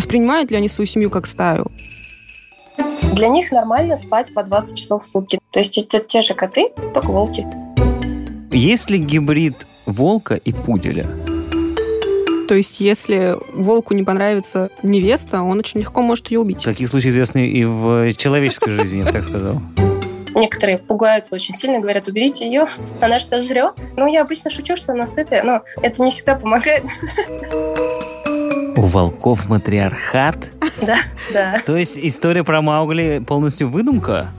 Воспринимают ли они свою семью как стаю? Для них нормально спать по 20 часов в сутки. То есть это те же коты, только волки. Есть ли гибрид волка и пуделя? То есть, если волку не понравится невеста, он очень легко может ее убить. Такие случаи известны и в человеческой жизни, я так сказал. Некоторые пугаются очень сильно, говорят, уберите ее, она же сожрет. Ну, я обычно шучу, что она сытая, но это не всегда помогает. У волков матриархат? Да, да. То есть история про Маугли полностью выдумка?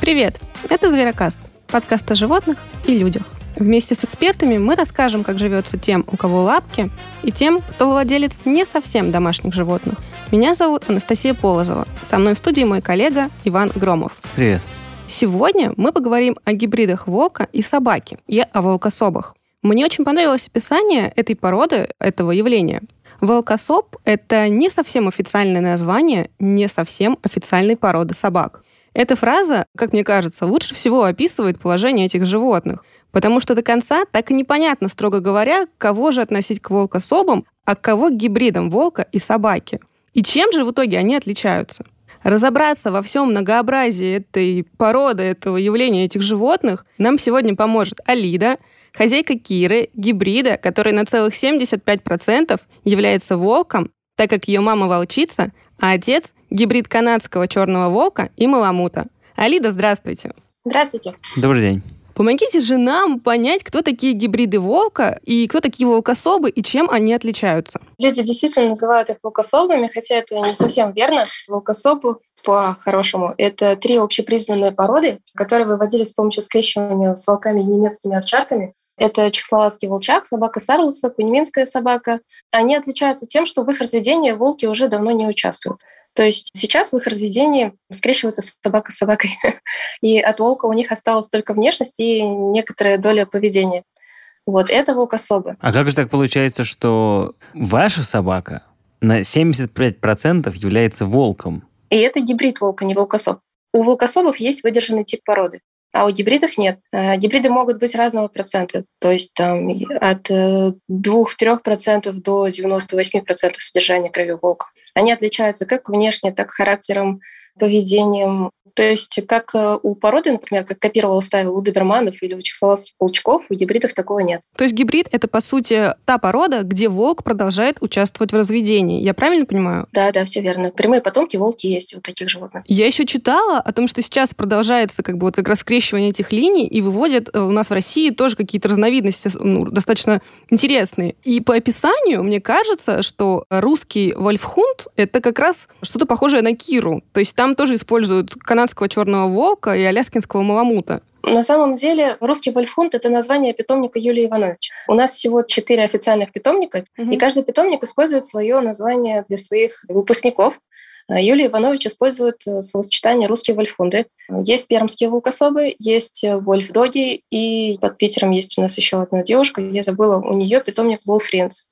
Привет, это Зверокаст, подкаст о животных и людях. Вместе с экспертами мы расскажем, как живется тем, у кого лапки, и тем, кто владелец не совсем домашних животных. Меня зовут Анастасия Полозова. Со мной в студии мой коллега Иван Громов. Привет. Сегодня мы поговорим о гибридах волка и собаки, и о волкособах. Мне очень понравилось описание этой породы, этого явления. Волкособ – это не совсем официальное название не совсем официальной породы собак. Эта фраза, как мне кажется, лучше всего описывает положение этих животных, потому что до конца так и непонятно, строго говоря, кого же относить к волкособам, а кого к гибридам волка и собаки. И чем же в итоге они отличаются? Разобраться во всем многообразии этой породы, этого явления этих животных нам сегодня поможет Алида, хозяйка Киры, гибрида, который на целых 75% является волком, так как ее мама волчица, а отец – гибрид канадского черного волка и маламута. Алида, здравствуйте. Здравствуйте. Добрый день. Помогите же нам понять, кто такие гибриды волка и кто такие волкособы и чем они отличаются. Люди действительно называют их волкособами, хотя это не совсем верно. Волкособы по-хорошему. Это три общепризнанные породы, которые выводились с помощью скрещивания с волками и немецкими овчарками. Это чехословацкий волчак, собака Сарлоса, кунеминская собака. Они отличаются тем, что в их разведении волки уже давно не участвуют. То есть сейчас в их разведении скрещиваются собака с собакой. И от волка у них осталась только внешность и некоторая доля поведения. Вот это волкособы. А как же так получается, что ваша собака на 75% является волком? И это гибрид волка, не волкособ. У волкособов есть выдержанный тип породы а у гибридов нет. Э, гибриды могут быть разного процента, то есть там от 2-3% э, до 98% содержания крови волка. Они отличаются как внешне, так характером, поведением, то есть как э, у породы, например, как копировал ставил у доберманов или у чехословацких волчков, у гибридов такого нет. То есть гибрид — это, по сути, та порода, где волк продолжает участвовать в разведении. Я правильно понимаю? Да, да, все верно. Прямые потомки волки есть у таких животных. Я еще читала о том, что сейчас продолжается как бы вот как раз скрещивание этих линий и выводят э, у нас в России тоже какие-то разновидности ну, достаточно интересные. И по описанию мне кажется, что русский вольфхунд — это как раз что-то похожее на Киру. То есть там тоже используют канадского черного волка и аляскинского маламута. На самом деле русский вольфунт — это название питомника Юлии Иванович. У нас всего четыре официальных питомника, угу. и каждый питомник использует свое название для своих выпускников. Юлия Иванович использует э, словосочетание «русские вольфунды». Есть пермские волкособы, есть вольфдоги, и под Питером есть у нас еще одна девушка, я забыла, у нее питомник Волфринц.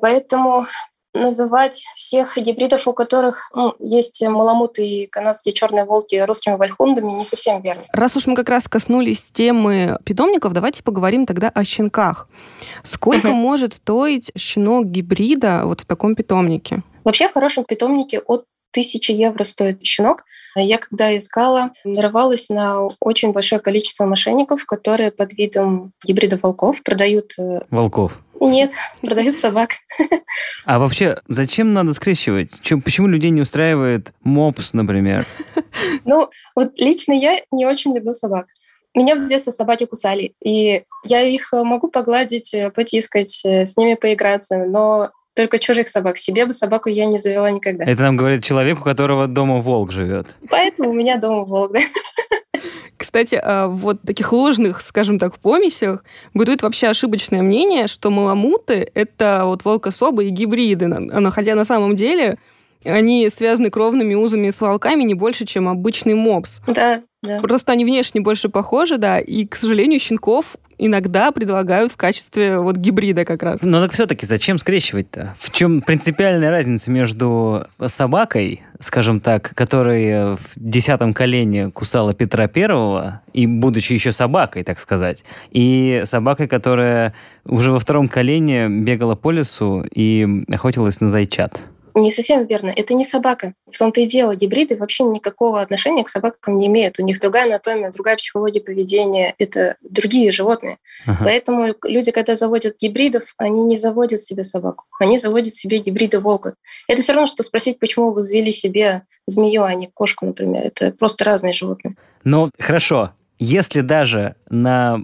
Поэтому называть всех гибридов, у которых ну, есть маламуты и канадские черные волки русскими вальхундами, не совсем верно. Раз уж мы как раз коснулись темы питомников, давайте поговорим тогда о щенках. Сколько uh-huh. может стоить щенок гибрида вот в таком питомнике? Вообще в хорошем питомнике от тысячи евро стоит щенок. Я когда искала, нарывалась на очень большое количество мошенников, которые под видом гибрида волков продают... Э, волков? Нет, продают собак. А вообще, зачем надо скрещивать? Почему людей не устраивает мопс, например? Ну, вот лично я не очень люблю собак. Меня в детстве собаки кусали, и я их могу погладить, э, потискать, э, с ними поиграться, но только чужих собак. Себе бы собаку я не завела никогда. Это нам говорит человек, у которого дома волк живет. Поэтому у меня дома волк, да. Кстати, а, вот таких ложных, скажем так, помесях бытует вообще ошибочное мнение, что маламуты — это вот волкособы и гибриды. Но хотя на самом деле они связаны кровными узами с волками не больше, чем обычный мопс. Да, да. Просто они внешне больше похожи, да, и, к сожалению, щенков иногда предлагают в качестве вот гибрида как раз. Но так все-таки зачем скрещивать-то? В чем принципиальная разница между собакой скажем так, которая в десятом колене кусала Петра Первого, и будучи еще собакой, так сказать, и собакой, которая уже во втором колене бегала по лесу и охотилась на зайчат. Не совсем верно. Это не собака. В том-то и дело. Гибриды вообще никакого отношения к собакам не имеют. У них другая анатомия, другая психология поведения. Это другие животные. Ага. Поэтому люди, когда заводят гибридов, они не заводят себе собаку. Они заводят себе гибрида волка. Это все равно, что спросить, почему вы завели себе змею, а не кошку, например. Это просто разные животные. Ну, хорошо. Если даже на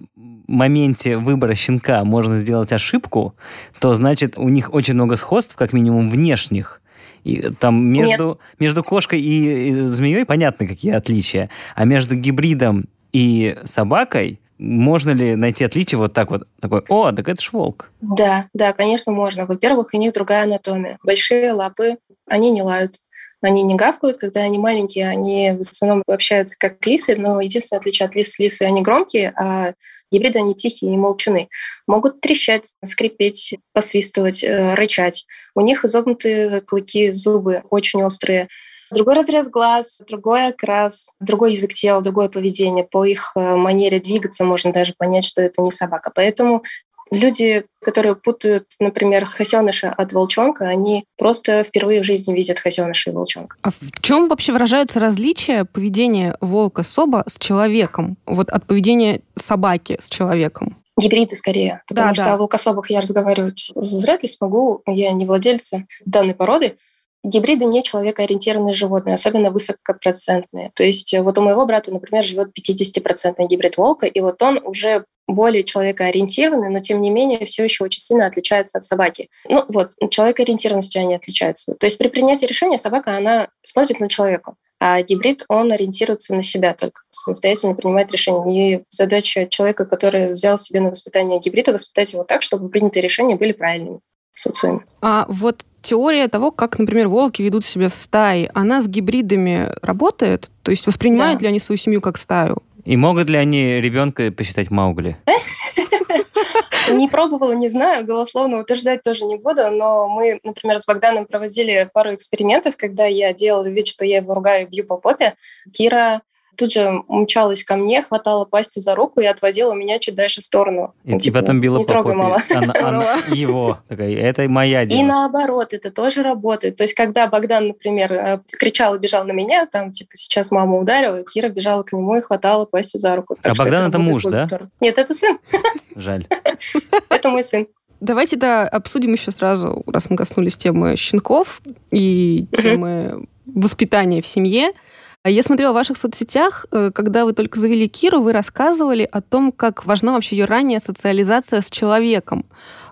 моменте выбора щенка можно сделать ошибку, то значит у них очень много сходств, как минимум внешних. И там между, между кошкой и, змеей понятно, какие отличия. А между гибридом и собакой можно ли найти отличие вот так вот? Такой, о, так это ж волк. Да, да, конечно, можно. Во-первых, у них другая анатомия. Большие лапы, они не лают. Они не гавкают, когда они маленькие, они в основном общаются как лисы, но единственное отличие от лис лисы, они громкие, а гибриды, они тихие и молчуны. Могут трещать, скрипеть, посвистывать, э, рычать. У них изогнутые клыки, зубы очень острые. Другой разрез глаз, другой окрас, другой язык тела, другое поведение. По их э, манере двигаться можно даже понять, что это не собака. Поэтому Люди, которые путают, например, хасеныша от волчонка, они просто впервые в жизни видят хасеныша и волчонка. А в чем вообще выражаются различия поведения волка-соба с человеком? Вот от поведения собаки с человеком? гибриды скорее, потому да, что да. о волкособах я разговаривать вряд ли смогу, я не владельца данной породы. Гибриды не человекоориентированные животные, особенно высокопроцентные. То есть вот у моего брата, например, живет 50% гибрид волка, и вот он уже более человекоориентированный, но тем не менее все еще очень сильно отличается от собаки. Ну вот, человекоориентированностью они отличаются. То есть при принятии решения собака, она смотрит на человека, а гибрид, он ориентируется на себя только, самостоятельно принимает решения. И задача человека, который взял себе на воспитание гибрида, воспитать его так, чтобы принятые решения были правильными социуме. А вот теория того, как, например, волки ведут себя в стае, она с гибридами работает? То есть воспринимают да. ли они свою семью как стаю? И могут ли они ребенка посчитать Маугли? Не пробовала, не знаю, голословно утверждать тоже не буду, но мы, например, с Богданом проводили пару экспериментов, когда я делала вид, что я его ругаю и бью по попе. Кира тут же мчалась ко мне, хватала пастью за руку и отводила меня чуть дальше в сторону. И, ну, типа, потом била не по трогай, попе. мама. Она, она, его. Такая, это моя дело. И наоборот, это тоже работает. То есть, когда Богдан, например, э, кричал и бежал на меня, там, типа, сейчас мама ударила, Кира бежала к нему и хватала пастью за руку. Так а Богдан это, это муж, да? Нет, это сын. Жаль. Это мой сын. Давайте, да, обсудим еще сразу, раз мы коснулись темы щенков и темы воспитания в семье. А я смотрела в ваших соцсетях, э, когда вы только завели Киру, вы рассказывали о том, как важна вообще ее ранняя социализация с человеком.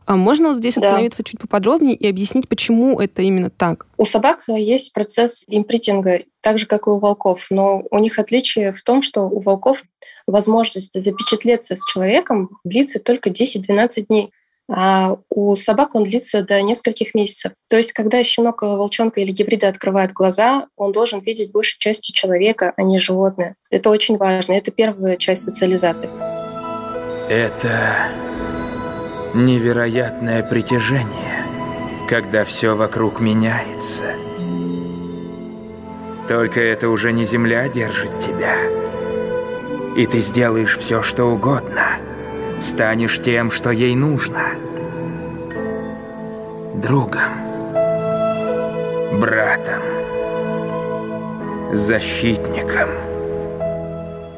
А можно вот здесь да. остановиться чуть поподробнее и объяснить, почему это именно так? У собак есть процесс импритинга, так же, как и у волков, но у них отличие в том, что у волков возможность запечатлеться с человеком длится только 10-12 дней а у собак он длится до нескольких месяцев. То есть, когда щенок, волчонка или гибрида открывает глаза, он должен видеть большей частью человека, а не животное. Это очень важно. Это первая часть социализации. Это невероятное притяжение, когда все вокруг меняется. Только это уже не земля держит тебя. И ты сделаешь все, что угодно — станешь тем, что ей нужно. Другом. Братом. Защитником.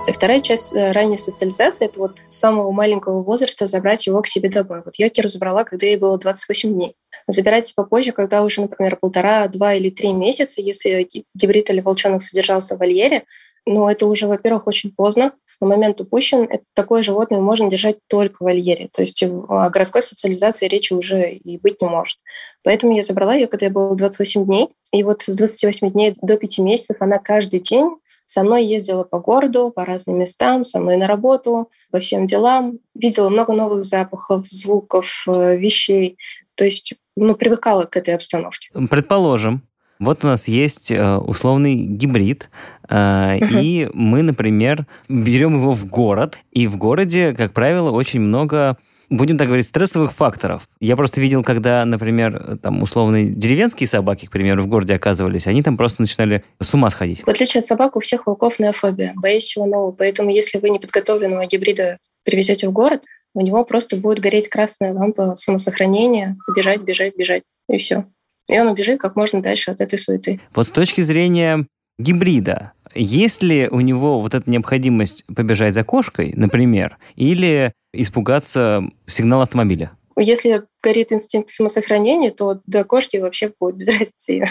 Вторая часть э, ранней социализации – это вот с самого маленького возраста забрать его к себе домой. Вот я Киру забрала, когда ей было 28 дней. Забирайте попозже, когда уже, например, полтора, два или три месяца, если гибрид или волчонок содержался в вольере, но это уже, во-первых, очень поздно, на момент упущен, это такое животное можно держать только в вольере. То есть о городской социализации речи уже и быть не может. Поэтому я забрала ее, когда я была 28 дней. И вот с 28 дней до 5 месяцев она каждый день со мной ездила по городу, по разным местам, со мной на работу, по всем делам. Видела много новых запахов, звуков, э, вещей. То есть ну, привыкала к этой обстановке. Предположим, вот у нас есть э, условный гибрид, э, и мы, например, берем его в город, и в городе, как правило, очень много будем так говорить, стрессовых факторов. Я просто видел, когда, например, там условные деревенские собаки, к примеру, в городе оказывались, они там просто начинали с ума сходить. В отличие от собак, у всех волков неофобия, боясь чего нового. Поэтому если вы неподготовленного гибрида привезете в город, у него просто будет гореть красная лампа самосохранения, бежать, бежать, бежать, и все. И он убежит как можно дальше от этой суеты. Вот с точки зрения гибрида, есть ли у него вот эта необходимость побежать за кошкой, например, или испугаться сигнала автомобиля? Если горит инстинкт самосохранения, то до кошки вообще будет без разницы.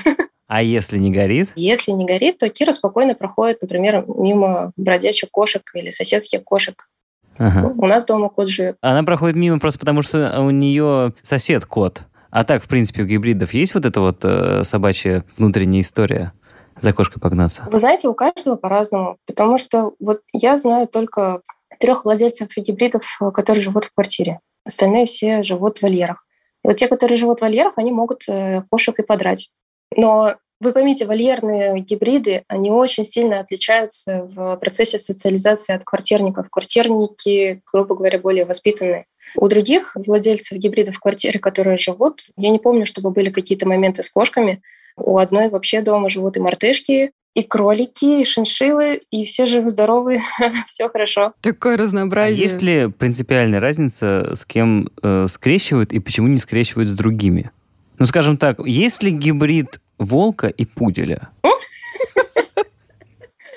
А если не горит? Если не горит, то Кира спокойно проходит, например, мимо бродячих кошек или соседских кошек. Ага. У нас дома кот живет. Она проходит мимо просто потому, что у нее сосед кот. А так, в принципе, у гибридов есть вот эта вот э, собачья внутренняя история? за кошкой погнаться? Вы знаете, у каждого по-разному. Потому что вот я знаю только трех владельцев гибридов, которые живут в квартире. Остальные все живут в вольерах. И вот те, которые живут в вольерах, они могут э, кошек и подрать. Но вы поймите, вольерные гибриды, они очень сильно отличаются в процессе социализации от квартирников. Квартирники, грубо говоря, более воспитанные. У других владельцев гибридов в квартире, которые живут, я не помню, чтобы были какие-то моменты с кошками. У одной вообще дома живут и мартышки, и кролики, и шиншиллы, и все живы-здоровы, все хорошо. Такое разнообразие. А есть ли принципиальная разница, с кем э, скрещивают и почему не скрещивают с другими? Ну, скажем так, есть ли гибрид волка и пуделя?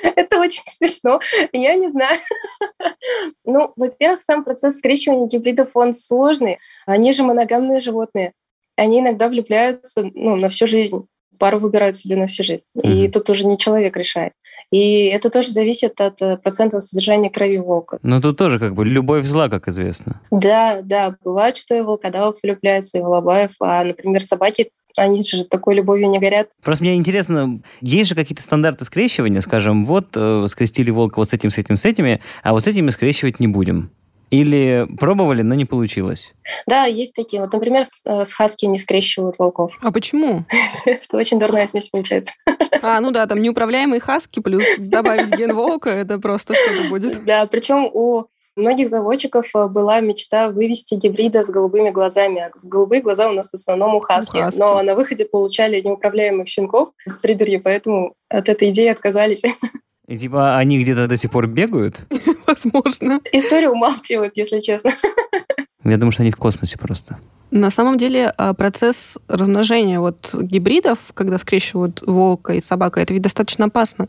Это очень смешно. Я не знаю. Ну, во-первых, сам процесс скрещивания гибридов, он сложный. Они же моногамные животные. Они иногда влюбляются ну, на всю жизнь пару выбирают себе на всю жизнь. Mm-hmm. И тут уже не человек решает. И это тоже зависит от э, процентного содержания крови волка. Но тут тоже как бы любовь зла, как известно. Да, да. Бывает, что и волкодав влюбляется, и волобаев. А, например, собаки они же такой любовью не горят. Просто мне интересно, есть же какие-то стандарты скрещивания, скажем, вот э, скрестили волка вот с этим, с этим, с этими, а вот с этими скрещивать не будем. Или пробовали, но не получилось? Да, есть такие. Вот, например, с, э, с хаски не скрещивают волков. А почему? Это очень дурная смесь получается. А, ну да, там неуправляемые хаски плюс добавить ген волка, это просто что-то будет. Да, причем у многих заводчиков э, была мечта вывести гибрида с голубыми глазами. А голубые глаза у нас в основном у хаски. хаски. Но на выходе получали неуправляемых щенков с придурью, поэтому от этой идеи отказались. И типа они где-то до сих пор бегают? Возможно. История умалчивает, если честно. Я думаю, что они в космосе просто. На самом деле а, процесс размножения вот гибридов, когда скрещивают волка и собака, это ведь достаточно опасно.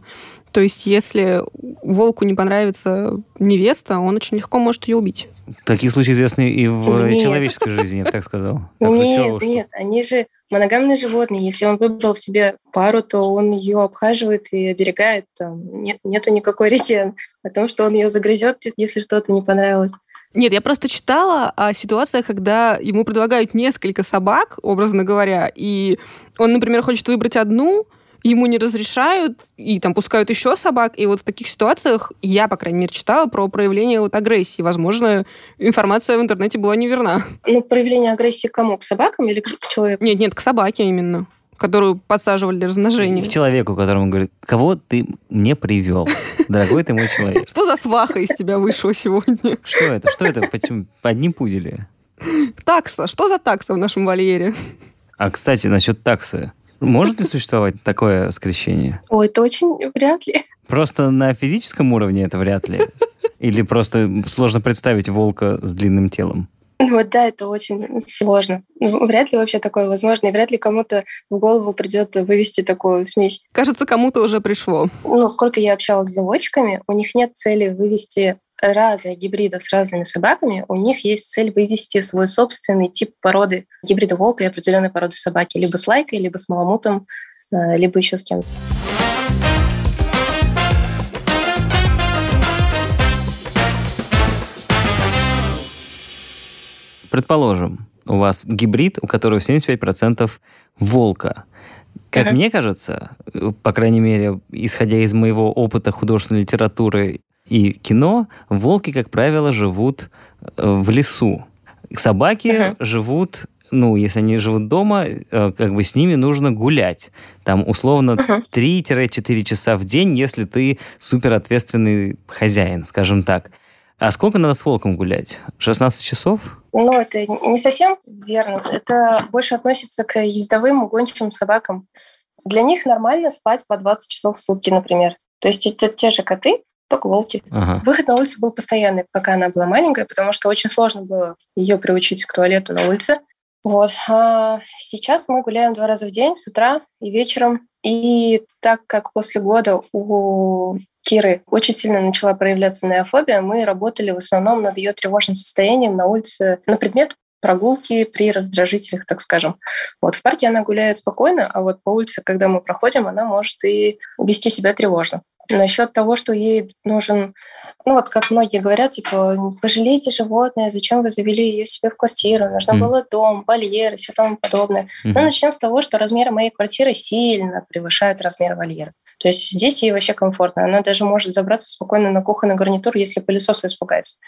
То есть если волку не понравится невеста, он очень легко может ее убить. Такие случаи известны и в нет. человеческой жизни, я бы так сказал. Так, нет, нет, они же моногамные животные. Если он выбрал себе пару, то он ее обхаживает и оберегает. Там нет, нету никакой речи о том, что он ее загрызет, если что-то не понравилось. Нет, я просто читала о ситуациях, когда ему предлагают несколько собак, образно говоря, и он, например, хочет выбрать одну, ему не разрешают, и там пускают еще собак. И вот в таких ситуациях я, по крайней мере, читала про проявление вот агрессии. Возможно, информация в интернете была неверна. Ну, проявление агрессии к кому? К собакам или к человеку? Нет, нет, к собаке именно которую подсаживали для размножения. К человеку, которому говорит, кого ты мне привел, дорогой ты мой человек. Что за сваха из тебя вышла сегодня? Что это? Что это? Почему? Одни пудели. Такса. Что за такса в нашем вольере? А, кстати, насчет таксы. Может ли существовать такое скрещение? Ой, это очень вряд ли. Просто на физическом уровне это вряд ли? Или просто сложно представить волка с длинным телом? Вот да, это очень сложно. Ну, вряд ли вообще такое возможно, и вряд ли кому-то в голову придет вывести такую смесь. Кажется, кому-то уже пришло. Ну, сколько я общалась с заводчиками, у них нет цели вывести разных гибридов с разными собаками, у них есть цель вывести свой собственный тип породы гибрида волка и определенной породы собаки, либо с лайкой, либо с маламутом, э, либо еще с кем-то. Предположим, у вас гибрид, у которого 75% волка. Как uh-huh. мне кажется, по крайней мере, исходя из моего опыта художественной литературы и кино, волки, как правило, живут э, в лесу. Собаки uh-huh. живут ну, если они живут дома, э, как бы с ними нужно гулять. Там условно uh-huh. 3-4 часа в день, если ты супер ответственный хозяин, скажем так. А сколько надо с волком гулять? 16 часов? Ну, это не совсем верно. Это больше относится к ездовым гончим собакам. Для них нормально спать по 20 часов в сутки, например. То есть это те же коты, только волки. Ага. Выход на улицу был постоянный, пока она была маленькая, потому что очень сложно было ее приучить к туалету на улице. Вот. А сейчас мы гуляем два раза в день, с утра и вечером. И так как после года у Киры очень сильно начала проявляться неофобия, мы работали в основном над ее тревожным состоянием на улице на предмет прогулки при раздражителях, так скажем. Вот в парке она гуляет спокойно, а вот по улице, когда мы проходим, она может и вести себя тревожно. Насчет того, что ей нужен, ну вот как многие говорят, типа, пожалейте животное, зачем вы завели ее себе в квартиру, нужно mm. было дом, вольер и все тому подобное. Mm-hmm. Но начнем с того, что размеры моей квартиры сильно превышают размер вольера. То есть здесь ей вообще комфортно. Она даже может забраться спокойно на кухонный гарнитур, если пылесос испугается.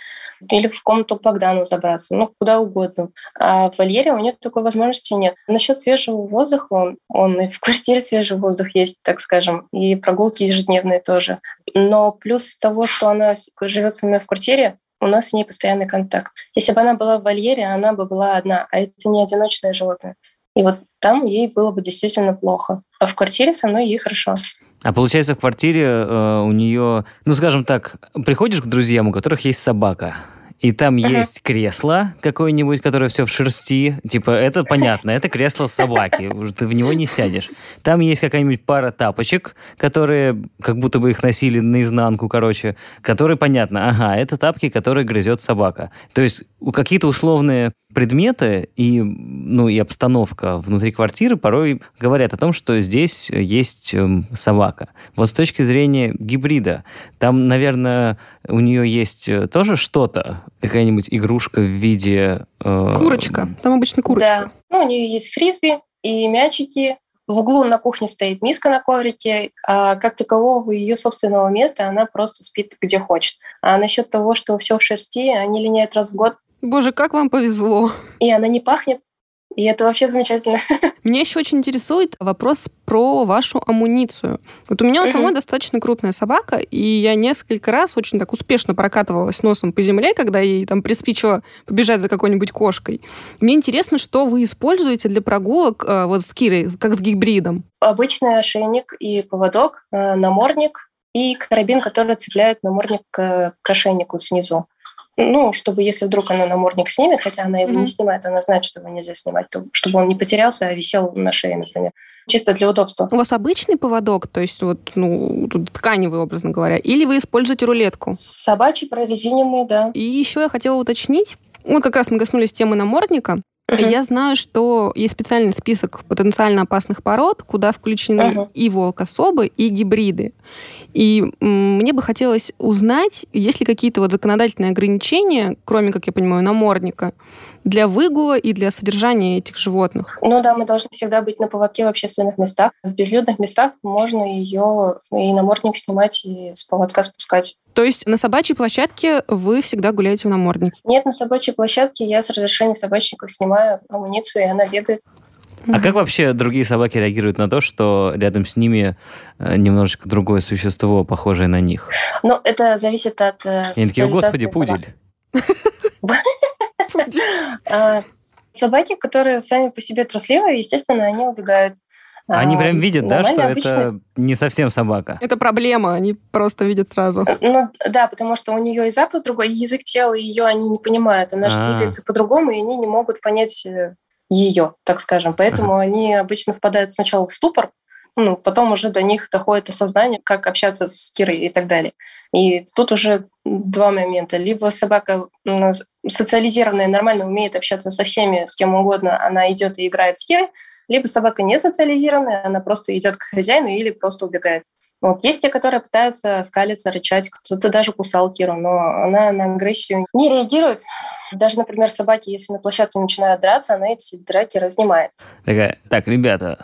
Или в комнату Богдану забраться, ну, куда угодно. А в вольере у нее такой возможности нет. Насчет свежего воздуха, он, он и в квартире свежий воздух есть, так скажем, и прогулки ежедневные тоже. Но плюс того, что она живет со мной в квартире, у нас с ней постоянный контакт. Если бы она была в вольере, она бы была одна, а это не одиночное животное. И вот там ей было бы действительно плохо. А в квартире со мной ей хорошо. А получается, в квартире э, у нее, ну, скажем так, приходишь к друзьям, у которых есть собака, и там uh-huh. есть кресло какое-нибудь, которое все в шерсти. Типа, это понятно, это кресло собаки, ты в него не сядешь. Там есть какая-нибудь пара тапочек, которые как будто бы их носили наизнанку, короче, которые понятно, ага, это тапки, которые грызет собака. То есть какие-то условные предметы и, ну, и обстановка внутри квартиры порой говорят о том, что здесь есть эм, собака. Вот с точки зрения гибрида, там, наверное, у нее есть э, тоже что-то, какая-нибудь игрушка в виде... Э... Курочка. Там обычно курочка. Да. Ну, у нее есть фрисби и мячики. В углу на кухне стоит миска на коврике, а как такового ее собственного места она просто спит где хочет. А насчет того, что все в шерсти, они линяют раз в год, Боже, как вам повезло. И она не пахнет, и это вообще замечательно. Меня еще очень интересует вопрос про вашу амуницию. Вот у меня у самой достаточно крупная собака, и я несколько раз очень так успешно прокатывалась носом по земле, когда ей там приспичило побежать за какой-нибудь кошкой. Мне интересно, что вы используете для прогулок э, вот с Кирой, как с гибридом? Обычный ошейник и поводок, э, намордник и карабин, который цепляет намордник к, к ошейнику снизу ну, чтобы если вдруг она намордник снимет, хотя она его mm-hmm. не снимает, она знает, что его нельзя снимать, то, чтобы он не потерялся, а висел на шее, например. Чисто для удобства. У вас обычный поводок, то есть вот, ну, тут тканевый, образно говоря, или вы используете рулетку? Собачий, прорезиненный, да. И еще я хотела уточнить, вот как раз мы коснулись темы намордника. Uh-huh. Я знаю, что есть специальный список потенциально опасных пород, куда включены uh-huh. и волкособы, и гибриды. И мне бы хотелось узнать, есть ли какие-то вот законодательные ограничения, кроме, как я понимаю, намордника, для выгула и для содержания этих животных? Ну да, мы должны всегда быть на поводке в общественных местах. В безлюдных местах можно ее и намордник снимать, и с поводка спускать. То есть на собачьей площадке вы всегда гуляете в наморднике? Нет, на собачьей площадке я с разрешения собачника снимаю амуницию, и она бегает. А как вообще другие собаки реагируют на то, что рядом с ними э, немножечко другое существо, похожее на них? Ну, это зависит от э, И такие, господи, пудель. А, собаки, которые сами по себе трусливые, естественно, они убегают. Они а, прям видят, да, что это не совсем собака. Это проблема, они просто видят сразу. Ну да, потому что у нее и запах другой, и язык тела ее они не понимают. Она же а. двигается по-другому, и они не могут понять э, ее, так скажем. Поэтому ага. они обычно впадают сначала в ступор, ну, потом уже до них доходит осознание, как общаться с Кирой и так далее. И тут уже два момента. Либо собака социализированная, нормально умеет общаться со всеми, с кем угодно, она идет и играет с Кирой, либо собака не социализированная, она просто идет к хозяину или просто убегает. Вот. Есть те, которые пытаются скалиться, рычать, кто-то даже кусал Киру, но она на агрессию не реагирует. Даже, например, собаки, если на площадке начинают драться, она эти драки разнимает. Такая, так, ребята,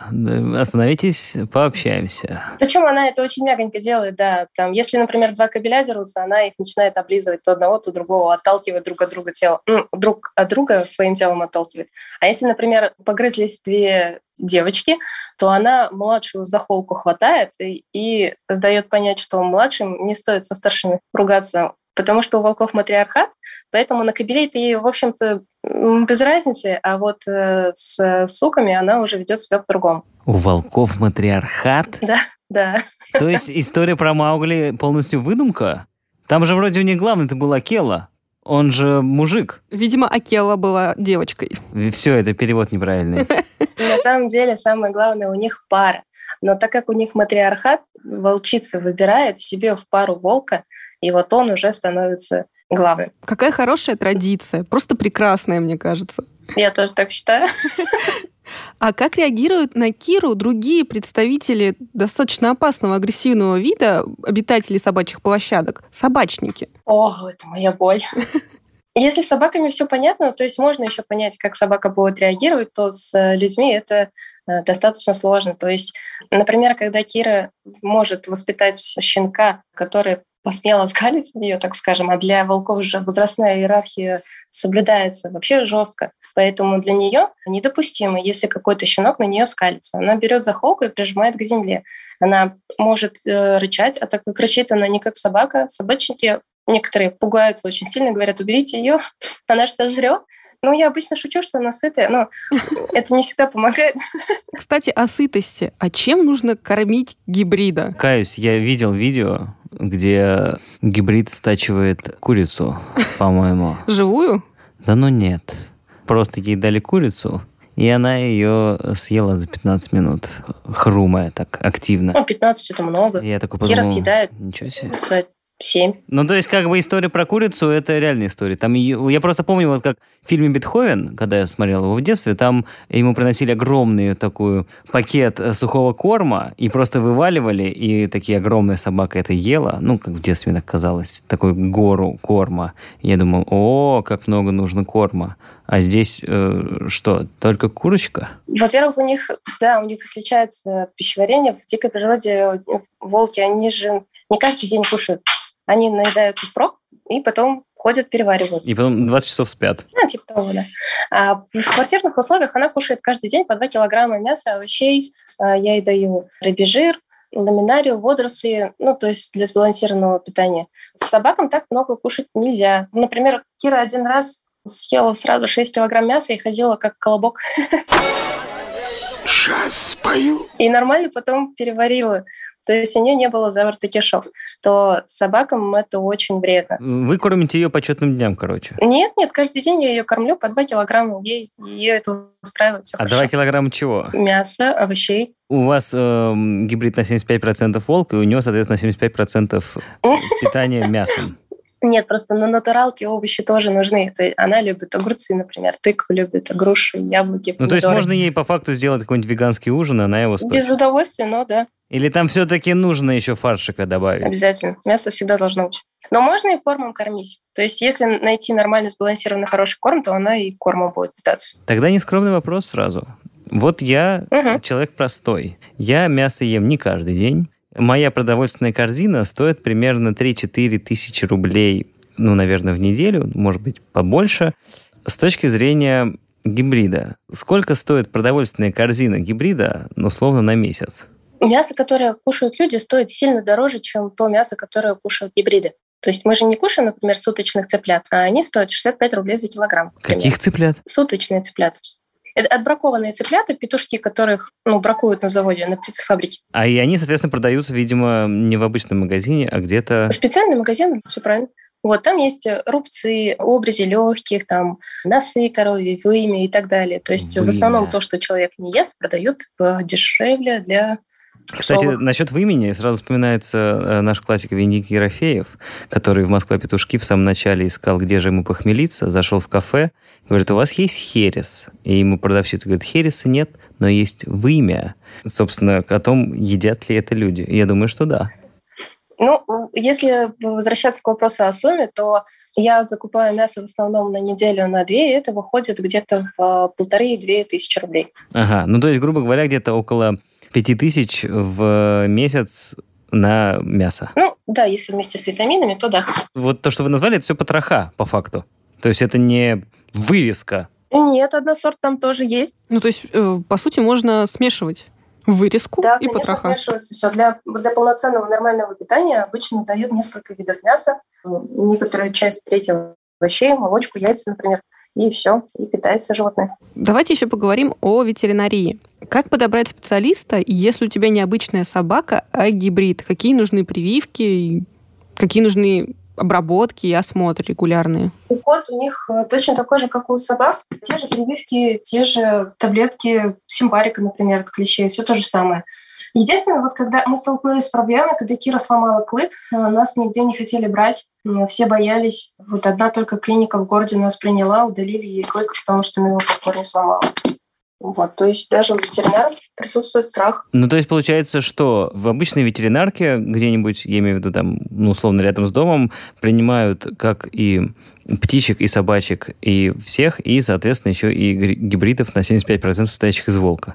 остановитесь, пообщаемся. Причем она это очень мягонько делает, да. Там, если, например, два кабеля дерутся, она их начинает облизывать то одного, то другого, отталкивать друг от друга тело, друг от друга своим телом отталкивает. А если, например, погрызлись две девочки, то она младшую за холку хватает и, и дает понять, что младшим не стоит со старшими ругаться. потому что у волков матриархат, поэтому на кобелей-то ей, в общем-то, без разницы, а вот э, с суками она уже ведет себя по-другому. У волков матриархат? Да, да. То есть история про Маугли полностью выдумка? Там же вроде у них главный-то был Акела. Он же мужик. Видимо, Акела была девочкой. Все, это перевод неправильный. На самом деле, самое главное, у них пара. Но так как у них матриархат, волчица выбирает себе в пару волка, и вот он уже становится главным. Какая хорошая традиция. Просто прекрасная, мне кажется. Я тоже так считаю. А как реагируют на Киру другие представители достаточно опасного агрессивного вида, обитатели собачьих площадок, собачники? О, это моя боль. Если с собаками все понятно, то есть можно еще понять, как собака будет реагировать, то с э, людьми это э, достаточно сложно. То есть, например, когда Кира может воспитать щенка, который посмела скалить ее, так скажем, а для волков же возрастная иерархия соблюдается вообще жестко. Поэтому для нее недопустимо, если какой-то щенок на нее скалится. Она берет за холку и прижимает к земле. Она может э, рычать, а так как рычит она не как собака, собачники некоторые пугаются очень сильно, говорят, уберите ее, она же сожрет. Ну, я обычно шучу, что она сытая, но это не всегда помогает. Кстати, о сытости. А чем нужно кормить гибрида? Каюсь, я видел видео, где гибрид стачивает курицу, по-моему. Живую? Да ну нет. Просто ей дали курицу, и она ее съела за 15 минут, хрумая так активно. Ну, 15 это много. Я такой Кира подумал, съедает ничего себе. за 7. Ну, то есть, как бы история про курицу, это реальная история. Там ее- я просто помню, вот как в фильме «Бетховен», когда я смотрел его в детстве, там ему приносили огромный такой пакет э, сухого корма и просто вываливали, и такие огромная собака это ела. Ну, как в детстве так казалось. Такую гору корма. Я думал, о, как много нужно корма. А здесь э, что, только курочка? Во-первых, у них, да, у них отличается пищеварение. В дикой природе волки, они же не каждый день кушают. Они наедаются впрок и потом ходят, переваривают. И потом 20 часов спят. Ну, типа того, да. А в квартирных условиях она кушает каждый день по 2 килограмма мяса, овощей. А Я ей даю рыбий жир, ламинарию, водоросли, ну, то есть для сбалансированного питания. С собакам так много кушать нельзя. Например, Кира один раз съела сразу 6 килограмм мяса и ходила как колобок. Сейчас спою. И нормально потом переварила. То есть у нее не было заворта кишок. То собакам это очень вредно. Вы кормите ее по четным дням, короче. Нет, нет, каждый день я ее кормлю по 2 килограмма ей. Ее это устраивает все А 2 килограмма чего? Мясо, овощей. У вас эм, гибрид на 75% волк, и у него, соответственно, 75% питания мясом. Нет, просто на натуралке овощи тоже нужны. Это она любит огурцы, например, тыкву любит, груши, яблоки, Ну, то есть помидоры. можно ей по факту сделать какой-нибудь веганский ужин, она его стоит. Без удовольствия, но да, Или там все-таки нужно еще фаршика добавить? обязательно. Мясо всегда должно быть. Но можно и кормом кормить. То есть если найти нормально сбалансированный хороший корм, то она и кормом будет питаться. Тогда нескромный вопрос сразу. Вот я Мгм. человек простой. Я мясо ем не каждый день. Моя продовольственная корзина стоит примерно 3-4 тысячи рублей, ну, наверное, в неделю, может быть, побольше. С точки зрения гибрида, сколько стоит продовольственная корзина гибрида, ну, условно, на месяц? Мясо, которое кушают люди, стоит сильно дороже, чем то мясо, которое кушают гибриды. То есть мы же не кушаем, например, суточных цыплят, а они стоят 65 рублей за килограмм. например. Каких цыплят? Суточные цыплята. Это отбракованные цыплята, петушки, которых ну, бракуют на заводе, на птицефабрике. А и они, соответственно, продаются, видимо, не в обычном магазине, а где-то... Специальный магазин, все правильно. Вот, там есть рубцы, обрези легких, там носы коровьи, вымя и так далее. То есть в Вымя. основном то, что человек не ест, продают дешевле для Кстати, псовых. насчет имени сразу вспоминается э, наш классик Веник Ерофеев, который в Москва петушки в самом начале искал, где же ему похмелиться, зашел в кафе, говорит, у вас есть херес? И ему продавщица говорит, хереса нет, но есть вымя. Собственно, о том, едят ли это люди. Я думаю, что да. Ну, если возвращаться к вопросу о сумме, то я закупаю мясо в основном на неделю, на две, и это выходит где-то в э, полторы-две тысячи рублей. Ага, ну то есть, грубо говоря, где-то около 5000 в месяц на мясо. Ну, да, если вместе с витаминами, то да. Вот то, что вы назвали, это все потроха, по факту. То есть это не вырезка. Нет, односорт там тоже есть. Ну, то есть, э, по сути, можно смешивать вырезку Да, и конечно, потроха. смешивается все. Для, для полноценного нормального питания обычно дают несколько видов мяса. некоторую часть третьего овощей, молочку, яйца, например, и все, и питается животное. Давайте еще поговорим о ветеринарии. Как подобрать специалиста, если у тебя не обычная собака, а гибрид? Какие нужны прививки, какие нужны обработки и осмотры регулярные? Уход у них э, точно такой же, как у собак. Те же прививки, те же таблетки симпарика, например, от клещей, все то же самое. Единственное, вот когда мы столкнулись с проблемой, когда Кира сломала клык, э, нас нигде не хотели брать, все боялись. Вот одна только клиника в городе нас приняла, удалили ей клык, потому что мы его до не сломала. Вот, то есть даже у ветеринаров присутствует страх. Ну, то есть получается, что в обычной ветеринарке где-нибудь, я имею в виду там, ну, условно, рядом с домом, принимают как и птичек, и собачек, и всех, и, соответственно, еще и гибридов на 75% состоящих из волка.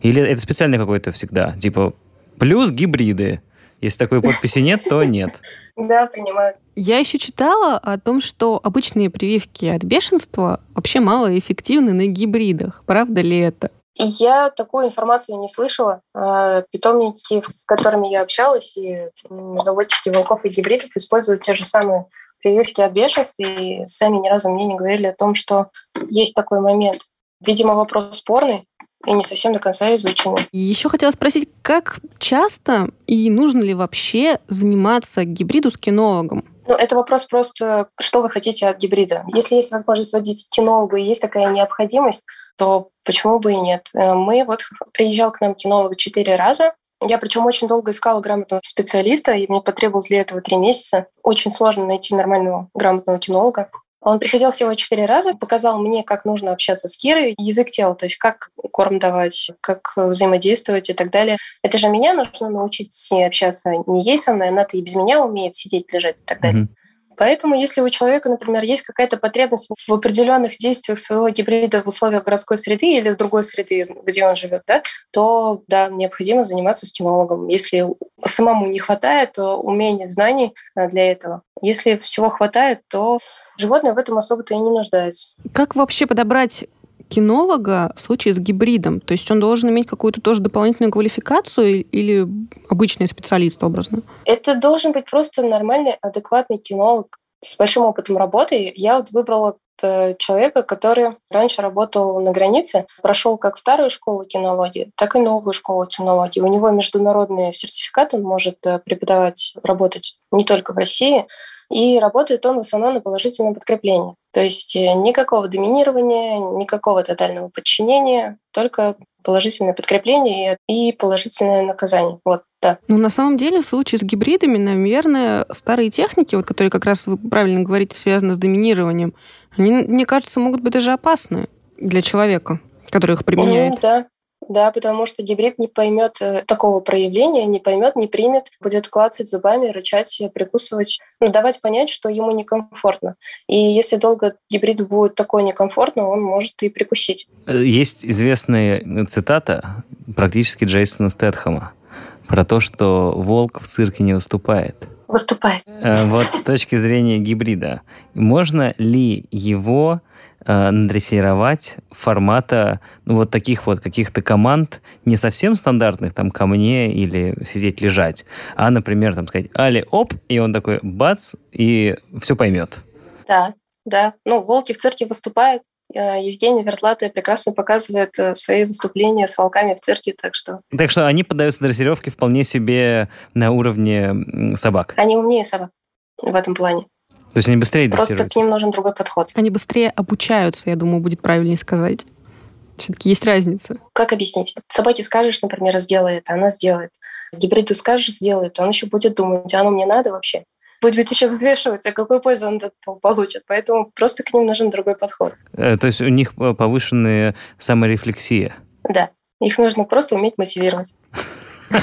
Или это специально какой-то всегда? Типа, плюс гибриды. Если такой подписи нет, то нет. Да, принимают. Я еще читала о том, что обычные прививки от бешенства вообще малоэффективны на гибридах. Правда ли это? Я такую информацию не слышала. А, питомники, с которыми я общалась, и заводчики волков и гибридов используют те же самые прививки от бешенства, и сами ни разу мне не говорили о том, что есть такой момент. Видимо, вопрос спорный, и не совсем до конца изучены. Еще хотела спросить, как часто и нужно ли вообще заниматься гибриду с кинологом? Ну, это вопрос просто, что вы хотите от гибрида. Если есть возможность водить кинологу и есть такая необходимость, то почему бы и нет? Э, мы вот приезжал к нам кинолог четыре раза, я причем очень долго искала грамотного специалиста, и мне потребовалось для этого три месяца. Очень сложно найти нормального грамотного кинолога. Он приходил всего четыре раза, показал мне, как нужно общаться с Кирой, язык тела, то есть как корм давать, как взаимодействовать и так далее. Это же меня нужно научить с ней общаться, не ей со мной, она-то и без меня умеет сидеть, лежать и так далее. Mm-hmm. Поэтому, если у человека, например, есть какая-то потребность в определенных действиях своего гибрида в условиях городской среды или в другой среды, где он живет, да, то да, необходимо заниматься с кинологом. Если самому не хватает умений, знаний э, для этого, если всего хватает, то животное в этом особо-то и не нуждается. Как вообще подобрать кинолога в случае с гибридом? То есть он должен иметь какую-то тоже дополнительную квалификацию или обычный специалист образно? Это должен быть просто нормальный, адекватный кинолог с большим опытом работы. Я вот выбрала человека, который раньше работал на границе, прошел как старую школу кинологии, так и новую школу кинологии. У него международный сертификат, он может э, преподавать, работать не только в России, и работает он в основном на положительном подкреплении. То есть э, никакого доминирования, никакого тотального подчинения, только положительное подкрепление и положительное наказание. Вот, да. Ну, на самом деле, в случае с гибридами, наверное, старые техники, вот, которые как раз вы правильно говорите, связаны с доминированием, они, мне кажется, могут быть даже опасны для человека, который их применяет. Mm, да, да, потому что гибрид не поймет э, такого проявления, не поймет, не примет, будет клацать зубами, рычать, прикусывать, ну, давать понять, что ему некомфортно. И если долго гибрид будет такой некомфортно, он может и прикусить. Есть известная цитата практически Джейсона Стэтхэма про то, что волк в цирке не выступает. Выступает. Э, вот с точки зрения гибрида, можно ли его э, надрессировать формата ну, вот таких вот каких-то команд, не совсем стандартных, там, ко мне или сидеть лежать, а, например, там сказать «Али, оп!» и он такой «бац!» и все поймет. Да, да. Ну, волки в цирке выступают, э, Евгений Вертлатый прекрасно показывает э, свои выступления с волками в цирке, так что... Так что они поддаются дрессировке вполне себе на уровне собак. Они умнее собак в этом плане. То есть они быстрее Просто к ним нужен другой подход. Они быстрее обучаются, я думаю, будет правильнее сказать. Все-таки есть разница. Как объяснить? Собаке скажешь, например, сделай это, она сделает. Гибриду скажешь, сделает, он еще будет думать, а оно мне надо вообще? Будет еще взвешивать, а какой пользу он получит. Поэтому просто к ним нужен другой подход. Э, то есть у них повышенная саморефлексия? Да. Их нужно просто уметь мотивировать.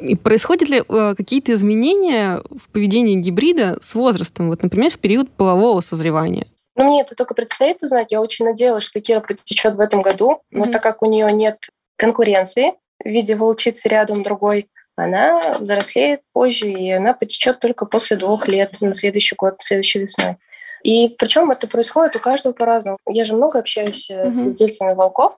И происходят ли э, какие-то изменения в поведении гибрида с возрастом, вот, например, в период полового созревания? Ну, мне это только предстоит узнать. Я очень надеялась, что Кира протечет в этом году, но mm-hmm. так как у нее нет конкуренции в виде волчицы рядом другой, она взрослеет позже, и она потечет только после двух лет на следующий год, следующей весной. И причем это происходит у каждого по-разному. Я же много общаюсь mm-hmm. с владельцами волков,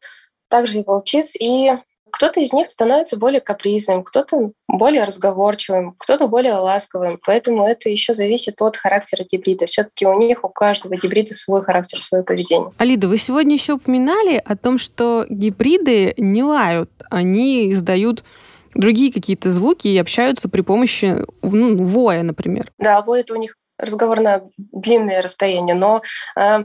также и волчиц, и кто-то из них становится более капризным, кто-то более разговорчивым, кто-то более ласковым. Поэтому это еще зависит от характера гибрида. Все-таки у них, у каждого гибрида свой характер, свое поведение. Алида, вы сегодня еще упоминали о том, что гибриды не лают, они издают другие какие-то звуки и общаются при помощи ну, воя, например. Да, вой это у них разговор на длинное расстояние, но э,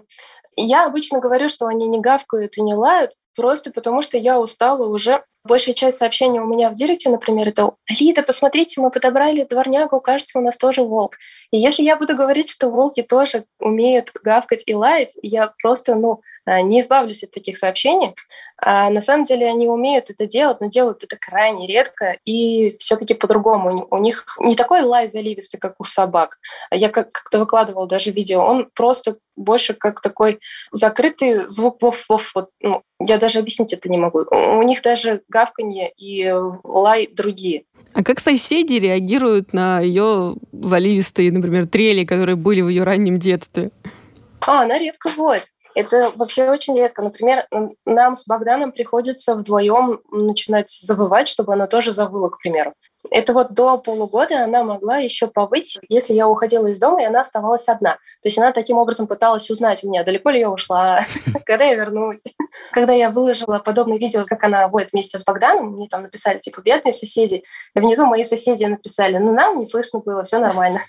я обычно говорю, что они не гавкают и не лают, просто потому что я устала уже. Большая часть сообщений у меня в директе, например, это «Лида, посмотрите, мы подобрали дворнягу, кажется, у нас тоже волк». И если я буду говорить, что волки тоже умеют гавкать и лаять, я просто, ну, не избавлюсь от таких сообщений. А на самом деле они умеют это делать, но делают это крайне редко и все-таки по-другому. У них не такой лай заливистый, как у собак. Я как-то выкладывала даже видео. Он просто больше как такой закрытый звук вов-вов. Вот, ну, я даже объяснить это не могу. У них даже гавканье и лай другие. А как соседи реагируют на ее заливистые, например, трели, которые были в ее раннем детстве? А, она редко воет. Это вообще очень редко. Например, нам с Богданом приходится вдвоем начинать завывать, чтобы она тоже завыла, к примеру. Это вот до полугода она могла еще повыть, если я уходила из дома, и она оставалась одна. То есть она таким образом пыталась узнать у меня, далеко ли я ушла, когда я вернусь. Когда я выложила подобное видео, как она воет вместе с Богданом, мне там написали, типа, бедные соседи. Внизу мои соседи написали, ну, нам не слышно было, все нормально.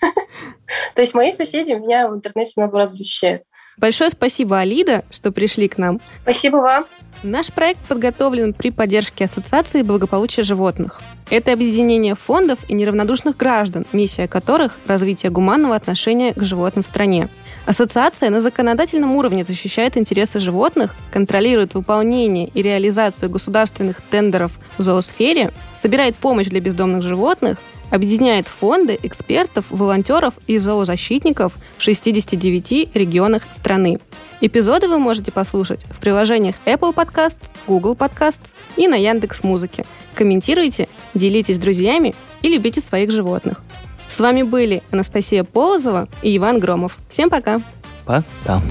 То есть мои соседи меня в интернете, наоборот, защищают. Большое спасибо, Алида, что пришли к нам. Спасибо вам. Наш проект подготовлен при поддержке Ассоциации благополучия животных. Это объединение фондов и неравнодушных граждан, миссия которых – развитие гуманного отношения к животным в стране. Ассоциация на законодательном уровне защищает интересы животных, контролирует выполнение и реализацию государственных тендеров в зоосфере, собирает помощь для бездомных животных – объединяет фонды, экспертов, волонтеров и зоозащитников в 69 регионах страны. Эпизоды вы можете послушать в приложениях Apple Podcasts, Google Podcasts и на Яндекс Музыке. Комментируйте, делитесь с друзьями и любите своих животных. С вами были Анастасия Полозова и Иван Громов. Всем пока! Пока!